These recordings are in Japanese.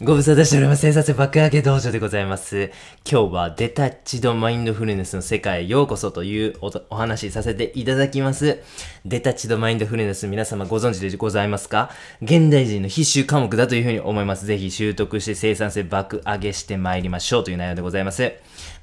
ご無沙汰しております。生産性爆上げ道場でございます。今日はデタッチドマインドフルネスの世界へようこそというお話しさせていただきます。デタッチドマインドフルネス皆様ご存知でございますか？現代人の必修科目だというふうに思います。ぜひ習得して生産性爆上げしてまいりましょうという内容でございます。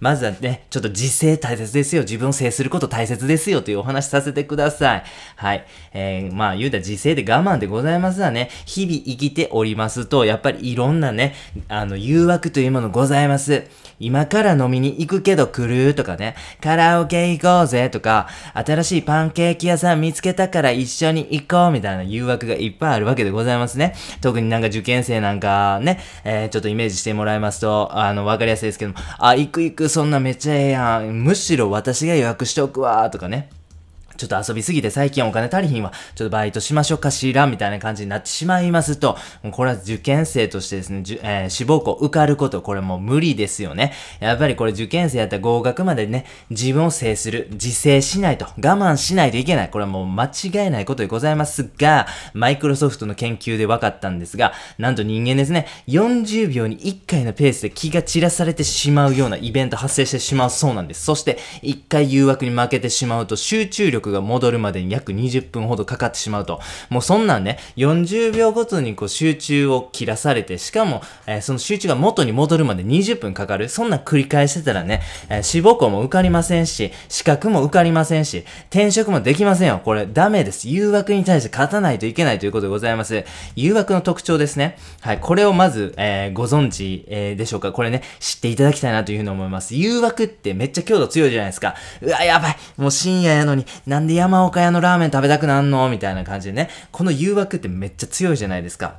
まずはね、ちょっと自制大切ですよ。自分を制すること大切ですよというお話しさせてください。はい。えー、まあ言うたら自制で我慢でございますわね。日々生きておりますと、やっぱりいろんなね、あの、誘惑というものございます。今から飲みに行くけど来るとかね、カラオケ行こうぜとか、新しいパンケーキ屋さん見つけたから一緒に行こうみたいな誘惑がいっぱいあるわけでございますね。特になんか受験生なんかね、えー、ちょっとイメージしてもらいますと、あの、わかりやすいですけども、あ、行く行く、そんなめっちゃええやん。むしろ私が予約しておくわ、とかね。ちょっと遊びすぎて最近お金足りひんわ。ちょっとバイトしましょうかしらみたいな感じになってしまいますと、これは受験生としてですね、じえー志望校受かること、これもう無理ですよね。やっぱりこれ受験生やったら合格までね、自分を制する、自制しないと、我慢しないといけない。これはもう間違いないことでございますが、マイクロソフトの研究で分かったんですが、なんと人間ですね、40秒に1回のペースで気が散らされてしまうようなイベント発生してしまうそうなんです。そして、1回誘惑に負けてしまうと集中力が戻るまでに約20分ほどかかってしまうと。もうそんなんね、40秒ごとにこう集中を切らされて、しかも、えーその集中が元に戻るまで20分かかる。そんなん繰り返してたらね、えー志望校も受かりませんし、資格も受かりませんし、転職もできませんよ。これダメです。誘惑に対して勝たないといけないということでございます。誘惑の特徴ですね。はい。これをまず、えーご存知、えーでしょうかこれね、知っていただきたいなというふうに思います。誘惑ってめっちゃ強度強いじゃないですか。うわ、やばい。もう深夜やのに、なんで山岡屋のラーメン食べたくなんの？みたいな感じでね。この誘惑ってめっちゃ強いじゃないですか。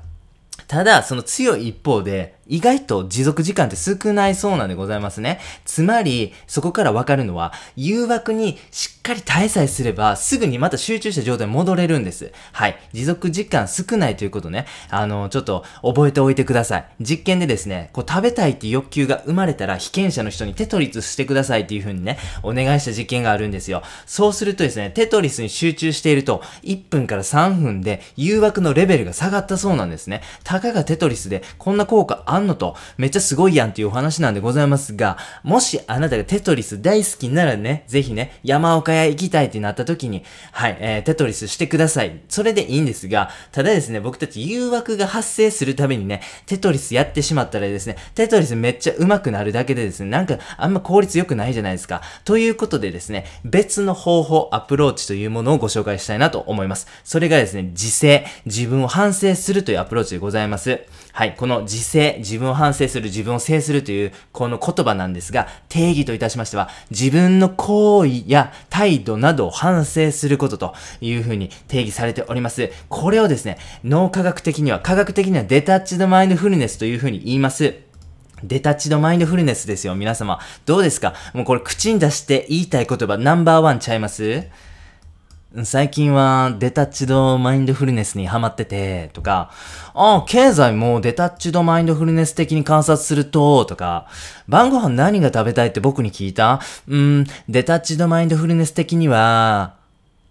ただ、その強い一方で、意外と持続時間って少ないそうなんでございますね。つまり、そこからわかるのは、誘惑にしっかり耐えさえすれば、すぐにまた集中した状態に戻れるんです。はい。持続時間少ないということね。あの、ちょっと覚えておいてください。実験でですね、こう食べたいっていう欲求が生まれたら、被験者の人にテトリスしてくださいっていう風にね、お願いした実験があるんですよ。そうするとですね、テトリスに集中していると、1分から3分で誘惑のレベルが下がったそうなんですね。たかがテトリスでこんな効果ああんのと、めっちゃすごいやんっていうお話なんでございますが、もしあなたがテトリス大好きならね、ぜひね、山岡屋行きたいってなった時に、はい、えー、テトリスしてください。それでいいんですが、ただですね、僕たち誘惑が発生するたびにね、テトリスやってしまったらですね、テトリスめっちゃ上手くなるだけでですね、なんかあんま効率良くないじゃないですか。ということでですね、別の方法、アプローチというものをご紹介したいなと思います。それがですね、自制、自分を反省するというアプローチでございます。はい、この自制、自分を反省する、自分を制するというこの言葉なんですが、定義といたしましては、自分の行為や態度などを反省することというふうに定義されております。これをですね、脳科学的には、科学的にはデタッチドマインドフルネスというふうに言います。デタッチドマインドフルネスですよ、皆様。どうですか？もうこれ口に出して言いたい言葉ナンバーワンちゃいます？最近はデタッチドマインドフルネスにハマってて、とか、ああ、経済もデタッチドマインドフルネス的に観察すると、とか、晩ご飯何が食べたいって僕に聞いた？うん、デタッチドマインドフルネス的には、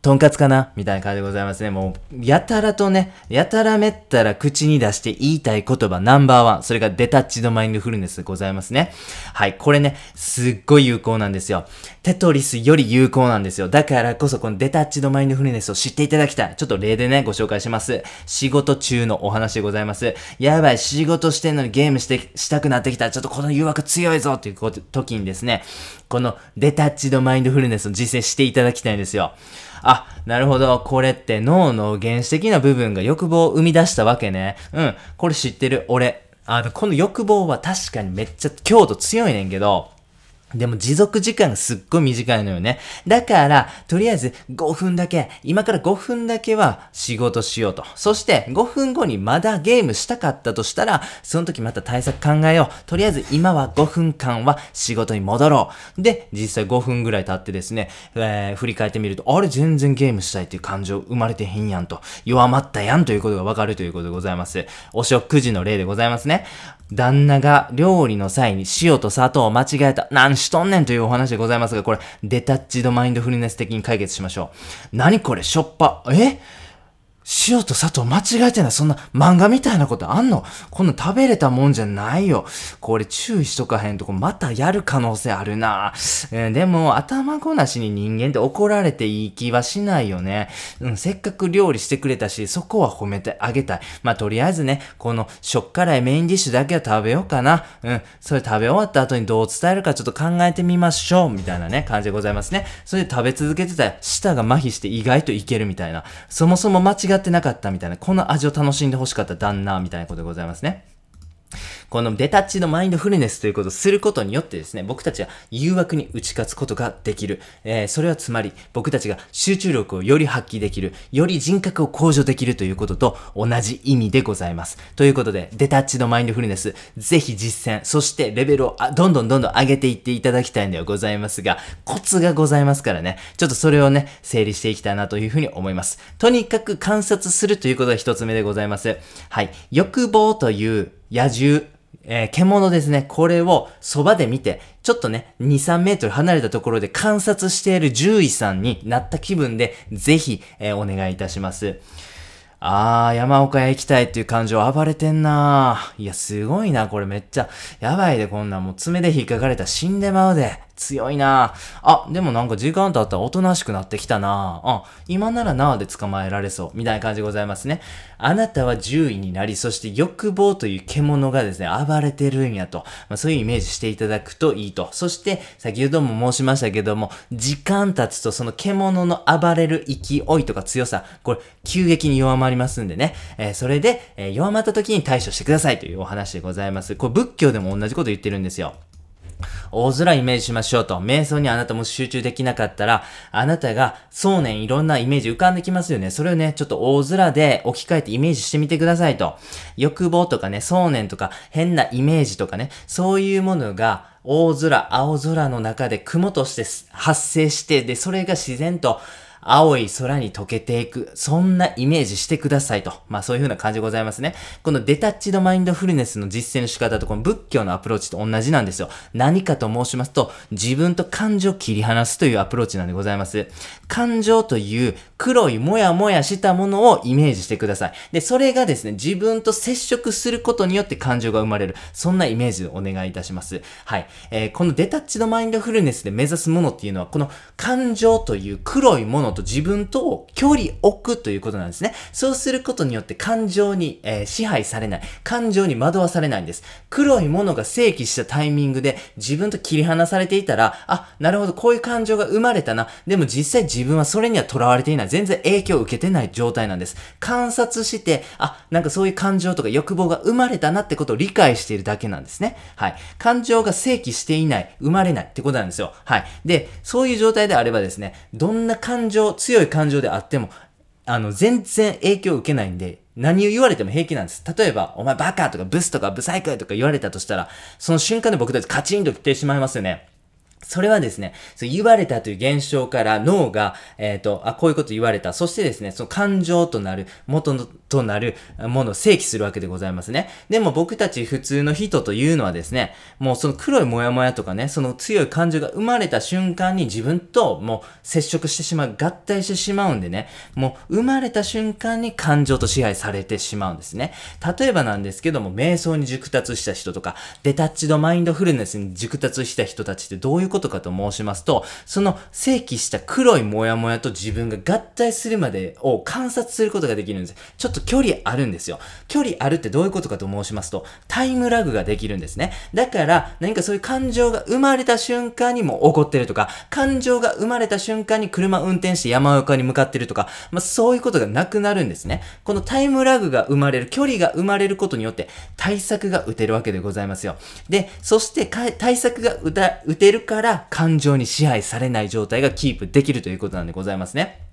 とんかつかな？みたいな感じでございますね。もう、やたらとね、やたらめったら口に出して言いたい言葉ナンバーワン。それがデタッチドマインドフルネスでございますね。はい、これね、すっごい有効なんですよ。テトリスより有効なんですよ。だからこそこのデタッチドマインドフルネスを知っていただきたい。ちょっと例でね、ご紹介します。仕事中のお話でございます。やばい、仕事してんのにゲームして、したくなってきた。ちょっとこの誘惑強いぞっていう時にですね、このデタッチドマインドフルネスを実践していただきたいんですよ。あ、なるほど。これって脳の原始的な部分が欲望を生み出したわけね。うん。これ知ってる？俺。あの、この欲望は確かにめっちゃ強度強いねんけど、でも持続時間がすっごい短いのよね。だから、とりあえず5分だけ、今から5分だけは仕事しようと。そして5分後にまだゲームしたかったとしたら、その時また対策考えよう。とりあえず今は5分間は仕事に戻ろう。で、実際5分ぐらい経ってですね、えー振り返ってみると、あれ全然ゲームしたいっていう感情生まれてへんやんと。弱まったやんということがわかるということでございます。お食事の例でございますね。旦那が料理の際に塩と砂糖を間違えた。何しとんねんというお話でございますが、これ、デタッチドマインドフルネス的に解決しましょう。何これ、しょっぱ。え？塩と砂糖間違えてない。そんな漫画みたいなことあんの？こんな食べれたもんじゃないよ。これ注意しとかへんとこまたやる可能性あるな。えー、でも頭ごなしに人間って怒られていい気はしないよね。うん、せっかく料理してくれたし、そこは褒めてあげたい。まあ、とりあえずね、このしょっ辛いメインディッシュだけは食べようかな。うん、それ食べ終わった後にどう伝えるかちょっと考えてみましょう。みたいなね、感じでございますね。それで食べ続けてたら舌が麻痺して意外といけるみたいな。そもそも間違ってなかったみたいな。この味を楽しんでほしかった旦那みたいなことでございますね。このデタッチのマインドフルネスということをすることによってですね、僕たちは誘惑に打ち勝つことができる。えー、それはつまり、僕たちが集中力をより発揮できる、より人格を向上できるということと同じ意味でございます。ということで、デタッチのマインドフルネス、ぜひ実践、そしてレベルをどんどんどんどん上げていっていただきたいんではございますが、コツがございますからね、ちょっとそれをね、整理していきたいなというふうに思います。とにかく観察するということが一つ目でございます。はい。欲望という野獣、えー、獣ですね。これをそばで見て、ちょっとね、2、3メートル離れたところで観察している獣医さんになった気分で、ぜひ、えー、お願いいたします。あー、山岡へ行きたいっていう感情暴れてんないや、すごいな、これめっちゃ、やばいで、こんなんもう爪で引っかかれたら死んでまうで。強いなあ、でもなんか時間経ったらおとなしくなってきたなあ、今ならなで捕まえられそう。みたいな感じでございますね。あなたは獣医になり、そして欲望という獣がですね、暴れてるんやと。まあ、そういうイメージしていただくといいと。そして、先ほども申しましたけども、時間経つとその獣の暴れる勢いとか強さ、これ、急激に弱まりますんでね。えー、それで、えー、弱まった時に対処してくださいというお話でございます。これ仏教でも同じこと言ってるんですよ。大空イメージしましょうと。瞑想にあなたも集中できなかったら、あなたがそうねんいろんなイメージ浮かんできますよね。それをね、ちょっと大空で置き換えてイメージしてみてくださいと。欲望とかね、想念とか変なイメージとかね、そういうものが大空、青空の中で雲として発生して、で、それが自然と青い空に溶けていく、そんなイメージしてくださいと。まあそういう風な感じでございますね。このデタッチドマインドフルネスの実践の仕方とこの仏教のアプローチと同じなんですよ。何かと申しますと、自分と感情を切り離すというアプローチなんでございます。感情という黒いもやもやしたものをイメージしてください。で、それがですね、自分と接触することによって感情が生まれる。そんなイメージをお願いいたします。はい。えー、このデタッチドマインドフルネスで目指すものっていうのは、この感情という黒いものと自分とを距離置くということなんですね。そうすることによって感情に、えー、支配されない。感情に惑わされないんです。黒いものが正規したタイミングで自分と切り離されていたら、あ、なるほど、こういう感情が生まれたな。でも実際自分はそれには囚われていない。全然影響を受けてない状態なんです。観察して、あ、なんかそういう感情とか欲望が生まれたなってことを理解しているだけなんですね。はい。感情が正規していない、生まれないってことなんですよ。はい。で、そういう状態であればですね、どんな感情、強い感情であっても、あの、全然影響を受けないんで、何を言われても平気なんです。例えば、お前バカとかブスとかブサイクとか言われたとしたら、その瞬間で僕たちカチンと来てしまいますよね。それはですね、そう言われたという現象から脳が、えっ、ー、と、あ、こういうこと言われた。そしてですね、その感情となる、元となるものを正規するわけでございますね。でも僕たち普通の人というのはですね、もうその黒いモヤモヤとかね、その強い感情が生まれた瞬間に自分ともう接触してしまう、合体してしまうんでね、もう生まれた瞬間に感情と支配されてしまうんですね。例えばなんですけども、瞑想に熟達した人とか、デタッチドマインドフルネスに熟達した人たちってどういうこととかと申しますと、その正規した黒いモヤモヤと自分が合体するまでを観察することができるんです。ちょっと距離あるんですよ。距離あるってどういうことかと申しますと、タイムラグができるんですね。だから、何かそういう感情が生まれた瞬間にも起こってるとか、感情が生まれた瞬間に車運転して山岡に向かってるとか、まあ、そういうことがなくなるんですね。このタイムラグが生まれる、距離が生まれることによって対策が打てるわけでございますよ。で、そして対策が打てるから、感情に支配されない状態がキープできるということなんでございますね。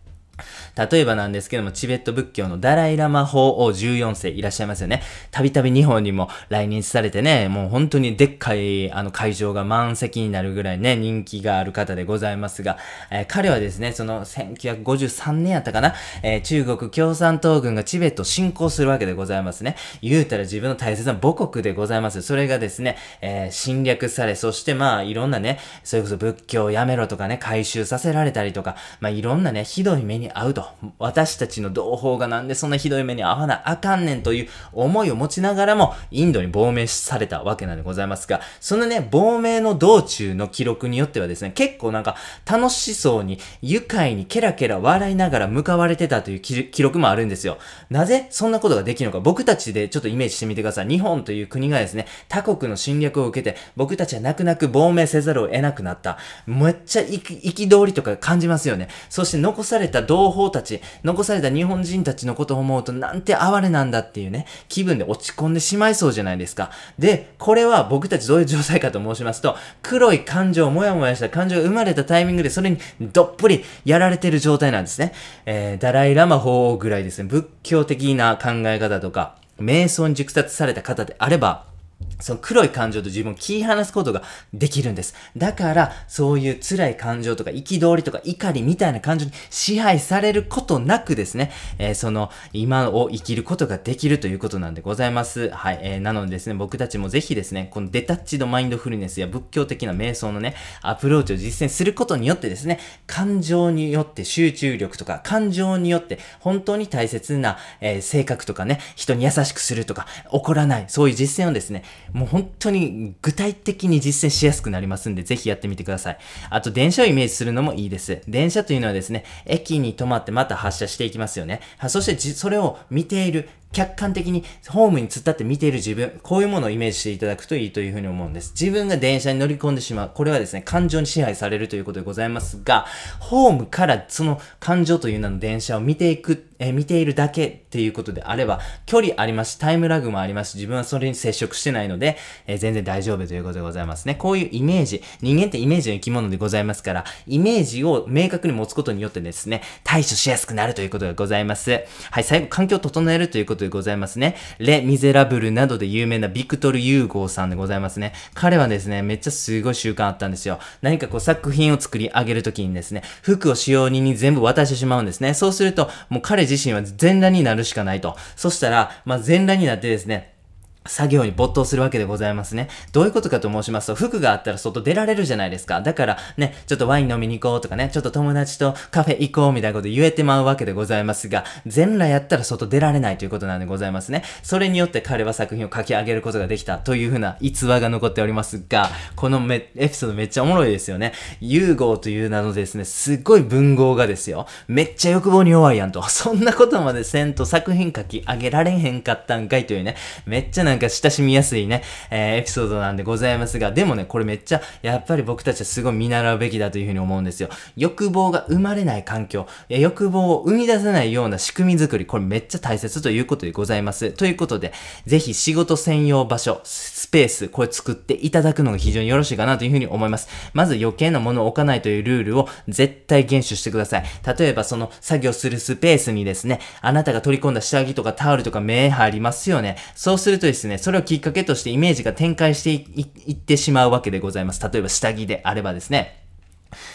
例えばなんですけども、チベット仏教のダライラマ法王14世いらっしゃいますよね。たびたび日本にも来日されてね、もう本当にでっかいあの会場が満席になるぐらいね、人気がある方でございますが、えー、彼はですね、その1953年やったかな、えー、中国共産党軍がチベット侵攻するわけでございますね。言うたら自分の大切な母国でございます。それがですね、えー、侵略され、そしてまあいろんなね、それこそ仏教をやめろとかね、回収させられたりとか、まあいろんなね、ひどい目に遭うと。と。私たちの同胞がなんでそんなひどい目に遭わなあかんねんという思いを持ちながらも、インドに亡命されたわけなんでございますが、そのね、亡命の道中の記録によってはですね、結構なんか楽しそうに、愉快にケラケラ笑いながら向かわれてたという記録もあるんですよ。なぜそんなことができるのか、僕たちでちょっとイメージしてみてください。日本という国がですね、他国の侵略を受けて、僕たちは泣く泣く亡命せざるを得なくなった。めっちゃ憤りとか感じますよね。そして残された同胞たち、残された日本人たちのことを思うと、なんて哀れなんだっていうね、気分で落ち込んでしまいそうじゃないですか。で、これは僕たちどういう状態かと申しますと、黒い感情、もやもやした感情が生まれたタイミングでそれにどっぷりやられてる状態なんですね。えー、ダライラマ法王ぐらいですね、仏教的な考え方とか、瞑想に熟達された方であれば、その黒い感情と自分を切り離すことができるんです。だから、そういう辛い感情とか、憤りとか怒りみたいな感情に支配されることなくですね、えー、その、今を生きることができるということなんでございます。はい。えー、なのでですね、僕たちもぜひですね、このデタッチドマインドフルネスや仏教的な瞑想のね、アプローチを実践することによってですね、感情によって集中力とか、感情によって本当に大切な、えー、性格とかね、人に優しくするとか、怒らない、そういう実践をですね、もう本当に具体的に実践しやすくなりますんで、ぜひやってみてください。あと、電車をイメージするのもいいです。電車というのはですね、駅に止まってまた発車していきますよね。そして、それを見ている客観的にホームに突っ立って見ている自分、こういうものをイメージしていただくといいというふうに思うんです。自分が電車に乗り込んでしまう。これはですね、感情に支配されるということでございますが、ホームからその感情という名の電車を見ていく、え、見ているだけっていうことであれば、距離ありますしタイムラグもありますし自分はそれに接触してないので、え、全然大丈夫ということでございますね。こういうイメージ、人間ってイメージの生き物でございますから、イメージを明確に持つことによってですね、対処しやすくなるということでございます。はい、最後、環境を整えるということでございますね。レ・ミゼラブルなどで有名なビクトル・ユーゴーさんでございますね。彼はですね、めっちゃすごい習慣あったんですよ。何かこう作品を作り上げるときにですね、服を使用人に全部渡してしまうんですね。そうすると、もう彼自身は全裸になるしかないと。そしたら、まあ、全裸になってですね、作業に没頭するわけでございますね。どういうことかと申しますと、服があったら外出られるじゃないですか。だからね、ちょっとワイン飲みに行こうとかね、ちょっと友達とカフェ行こうみたいなこと言えてまうわけでございますが、全裸やったら外出られないということなんでございますね。それによって彼は作品を書き上げることができたというふうな逸話が残っておりますが、このめエピソードめっちゃおもろいですよね。融合という名のですね、すっごい文豪がですよ、めっちゃ欲望に弱いやんと。そんなことまでせんと作品書き上げられへんかったんかいというね、めっちゃななんか親しみやすいね、えー、エピソードなんでございますが、でもね、これめっちゃ、やっぱり僕たちはすごい見習うべきだというふうに思うんですよ。欲望が生まれない環境、欲望を生み出せないような仕組み作り、これめっちゃ大切ということでございます。ということで、ぜひ仕事専用場所、スペース、これ作っていただくのが非常によろしいかなというふうに思います。まず余計なものを置かないというルールを絶対厳守してください。例えばその作業するスペースにですね、あなたが取り込んだ下着とかタオルとか目入りますよね。そうするとですね、それをきっかけとしてイメージが展開していってしまうわけでございます。例えば下着であればですね。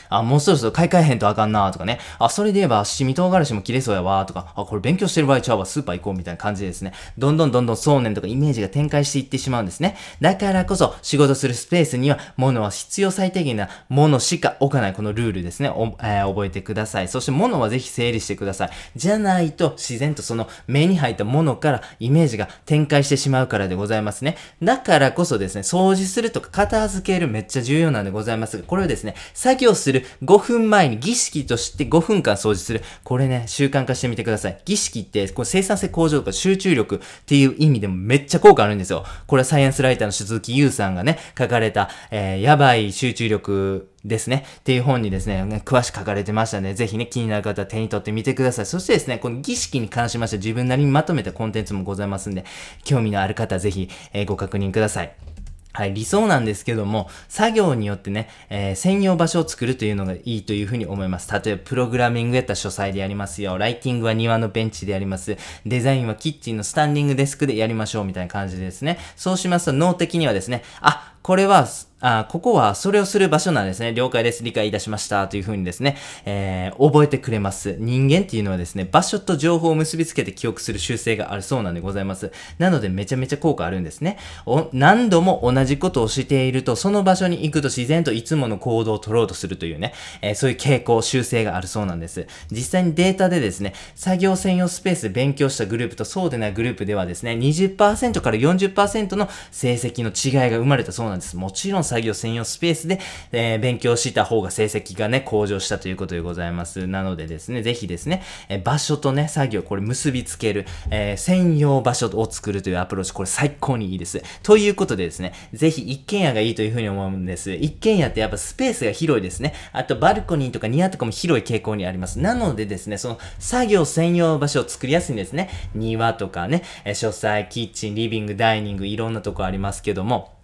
あ、もうそろそろ買い替えへんとあかんなとかね。あ、それで言えば七味唐辛子も切れそうやわとか、あ、これ勉強してる場合ちゃうわ、スーパー行こうみたいな感じでですね。どんどんどんどん想念とかイメージが展開していってしまうんですね。だからこそ仕事するスペースには物は必要最低限なものしか置かないこのルールですね。えー、覚えてください。そして物はぜひ整理してください。じゃないと自然とその目に入ったものからイメージが展開してしまうからでございますね。だからこそですね、掃除するとか片付けるめっちゃ重要なんでございますが、これをですね、作業する5分前に儀式として5分間掃除する。これね、習慣化してみてください。儀式って、これ生産性向上とか集中力っていう意味でもめっちゃ効果あるんですよ。これはサイエンスライターの鈴木優さんがね、書かれた、えー、やばい集中力ですね。っていう本にですね、詳しく書かれてましたので、ぜひね、気になる方は手に取ってみてください。そしてですね、この儀式に関しまして自分なりにまとめたコンテンツもございますんで、興味のある方はぜひ、えー、ご確認ください。はい、理想なんですけども、作業によってね、えー、専用場所を作るというのがいいというふうに思います。例えば、プログラミングやったら書斎でやりますよ。ライティングは庭のベンチでやります。デザインはキッチンのスタンディングデスクでやりましょうみたいな感じですね。そうしますと、脳的にはですね、あ、これは、あここはそれをする場所なんですね。了解です。理解いたしました。というふうにですね、えー、覚えてくれます。人間っていうのはですね、場所と情報を結びつけて記憶する習性があるそうなんでございます。なのでめちゃめちゃ効果あるんですね。お何度も同じことをしていると、その場所に行くと自然といつもの行動を取ろうとするというね、えー、そういう傾向、習性があるそうなんです。実際にデータでですね、作業専用スペースで勉強したグループとそうでないグループではですね、20%から40%の成績の違いが生まれたそうなんです。ですもちろん作業専用スペースで、えー、勉強した方が成績がね、向上したということでございます。なのでですね、ぜひですね、え、場所とね、作業、これ結びつける、えー、専用場所を作るというアプローチ、これ最高にいいです。ということでですね、ぜひ一軒家がいいというふうに思うんです。一軒家ってやっぱスペースが広いですね。あとバルコニーとか庭とかも広い傾向にあります。なのでですね、その作業専用場所を作りやすいんですね。庭とかね、え書斎、キッチン、リビング、ダイニング、いろんなとこありますけども、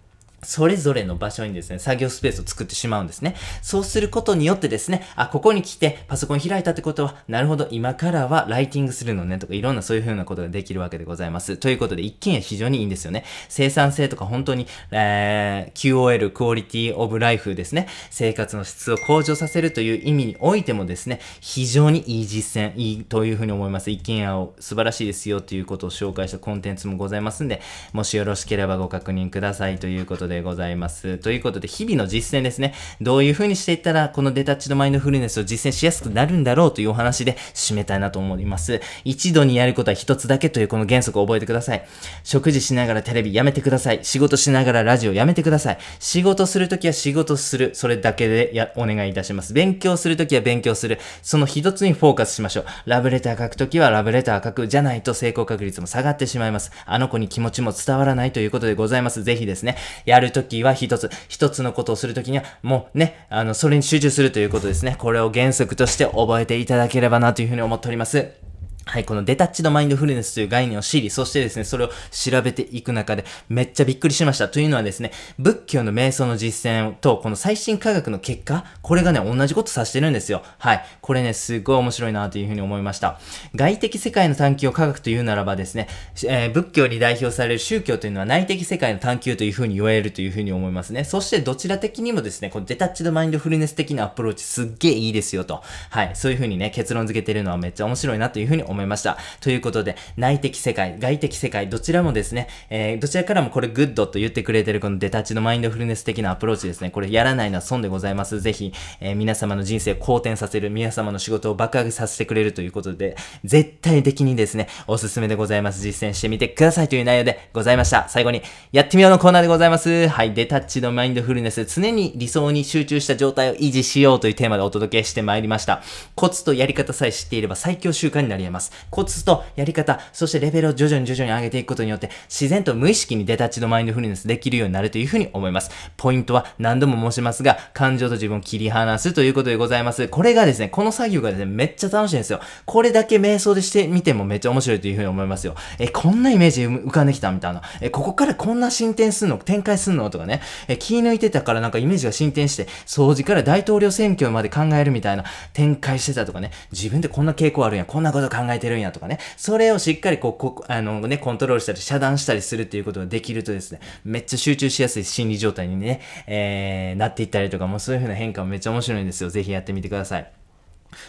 それぞれの場所にですね、作業スペースを作ってしまうんですね。そうすることによってですね、あ、ここに来てパソコン開いたってことは、なるほど、今からはライティングするのねとか、いろんなそういう風なことができるわけでございます。ということで、一見非常にいいんですよね。生産性とか本当に、えー、QOL、クオリティオブライフですね。生活の質を向上させるという意味においてもですね、非常にいい実践、いいという風に思います。一軒家を素晴らしいですよということを紹介したコンテンツもございますんで、もしよろしければご確認くださいということで、でございます。ということで、日々の実践ですね。どういう風にしていったら、このデタッチのマインドフルネスを実践しやすくなるんだろうというお話で締めたいなと思います。一度にやることは一つだけというこの原則を覚えてください。食事しながらテレビやめてください。仕事しながらラジオやめてください。仕事するときは仕事する。それだけでや、お願いいたします。勉強するときは勉強する。その一つにフォーカスしましょう。ラブレター書くときはラブレター書く。じゃないと成功確率も下がってしまいます。あの子に気持ちも伝わらないということでございます。ぜひですね、やるときは一つつ、一つのことをするときには、もうね、あの、それに集中するということですね。これを原則として覚えていただければなというふうに思っております。はい、このデタッチドマインドフルネスという概念を知り、そしてですね、それを調べていく中でめっちゃびっくりしました。というのはですね、仏教の瞑想の実践と、この最新科学の結果、これがね、同じこと指してるんですよ。はい。これね、すごい面白いなというふうに思いました。外的世界の探求を科学というならばですね、えー、仏教に代表される宗教というのは内的世界の探求というふうに言われるというふうに思いますね。そしてどちら的にもですね、この detached mindfulness 的なアプローチすっげえいいですよと。はい。そういうふうにね、結論付けてるのはめっちゃ面白いなというふうに思います思いました。ということで、内的世界、外的世界、どちらもですね、えー、どちらからもこれグッドと言ってくれてるこの detached mindfulness 的なアプローチですね。これやらないのは損でございます。ぜひ、えー、皆様の人生を好転させる、皆様の仕事を爆上げさせてくれるということで、絶対的にですね、おすすめでございます。実践してみてくださいという内容でございました。最後に、やってみようのコーナーでございます。はい、デタッチのマインドフルネス、常に理想に集中した状態を維持しようというテーマでお届けしてまいりました。コツとやり方さえ知っていれば最強習慣になり得ます。コツとやり方、そしてレベルを徐々に徐々に上げていくことによって、自然と無意識にデタッチのマインドフルネスできるようになるというふうに思います。ポイントは何度も申しますが、感情と自分を切り離すということでございます。これがですね、この作業がですね、めっちゃ楽しいんですよ。これだけ瞑想でしてみてもめっちゃ面白いというふうに思いますよ。え、こんなイメージ浮かんできたみたいな。え、ここからこんな進展すんの展開すんのとかね。え、気抜いてたからなんかイメージが進展して、掃除から大統領選挙まで考えるみたいな展開してたとかね。自分でこんな傾向あるんや、こんなこと考えてるんやとかね。それをしっかりこう、こあのね、コントロールしたり遮断したりするっていうことができるとですね、めっちゃ集中しやすい心理状態にね、えー、なっていったりとか、もそういう風な変化もめっちゃ面白いんですよ。ぜひやってみてください。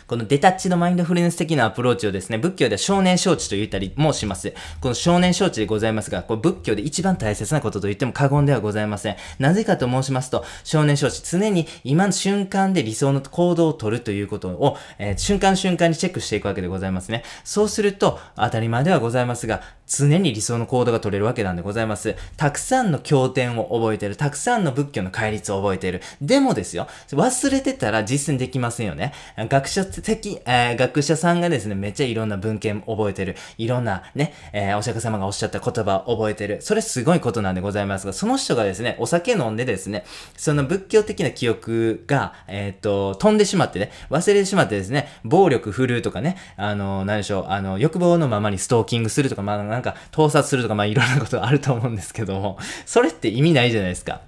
このデタッチのマインドフルネス的なアプローチをですね、仏教では少年承知と言ったりもします。この少年承知でございますが、これ仏教で一番大切なことと言っても過言ではございません。なぜかと申しますと、少年承知、常に今の瞬間で理想の行動をとるということを、えー、瞬間瞬間にチェックしていくわけでございますね。そうすると、当たり前ではございますが、常に理想の行動が取れるわけなんでございます。たくさんの経典を覚えてる。たくさんの仏教の戒律を覚えてる。でもですよ、忘れてたら実践できませんよね。学者的、えー、学者さんがですね、めっちゃいろんな文献覚えてる。いろんなね、えー、お釈迦様がおっしゃった言葉を覚えてる。それすごいことなんでございますが、その人がですね、お酒飲んでですね、その仏教的な記憶が、えっ、ー、と、飛んでしまってね、忘れてしまってですね、暴力振るうとかね、あの、何でしょう、あの、欲望のままにストーキングするとか、まあ、なんか盗撮するとか、まあいろんなことがあると思うんですけども、それって意味ないじゃないですか。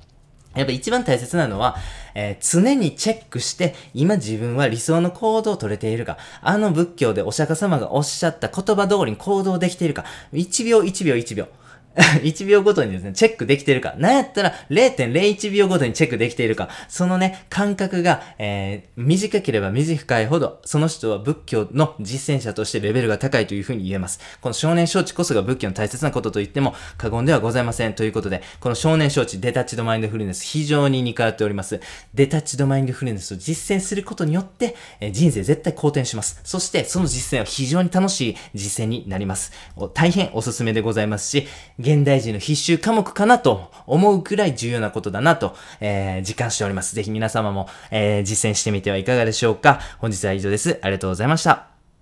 やっぱ一番大切なのは、えー、常にチェックして、今自分は理想の行動を取れているか、あの仏教でお釈迦様がおっしゃった言葉通りに行動できているか、1秒1秒1秒。1秒ごとにですね、チェックできているか。なんやったら0.01秒ごとにチェックできているか。そのね、感覚が、えー、短ければ短いほど、その人は仏教の実践者としてレベルが高いというふうに言えます。この少年承知こそが仏教の大切なことと言っても過言ではございません。ということで、この少年承知、デタッチドマインドフルネス、非常に似通っております。デタッチドマインドフルネスを実践することによって、えー、人生絶対好転します。そして、その実践は非常に楽しい実践になります。大変おすすめでございますし、現代人の必修科目かなと思うくらい重要なことだなと、えー、実感しております。ぜひ皆様も、えー、実践してみてはいかがでしょうか。本日は以上です。ありがとうございました。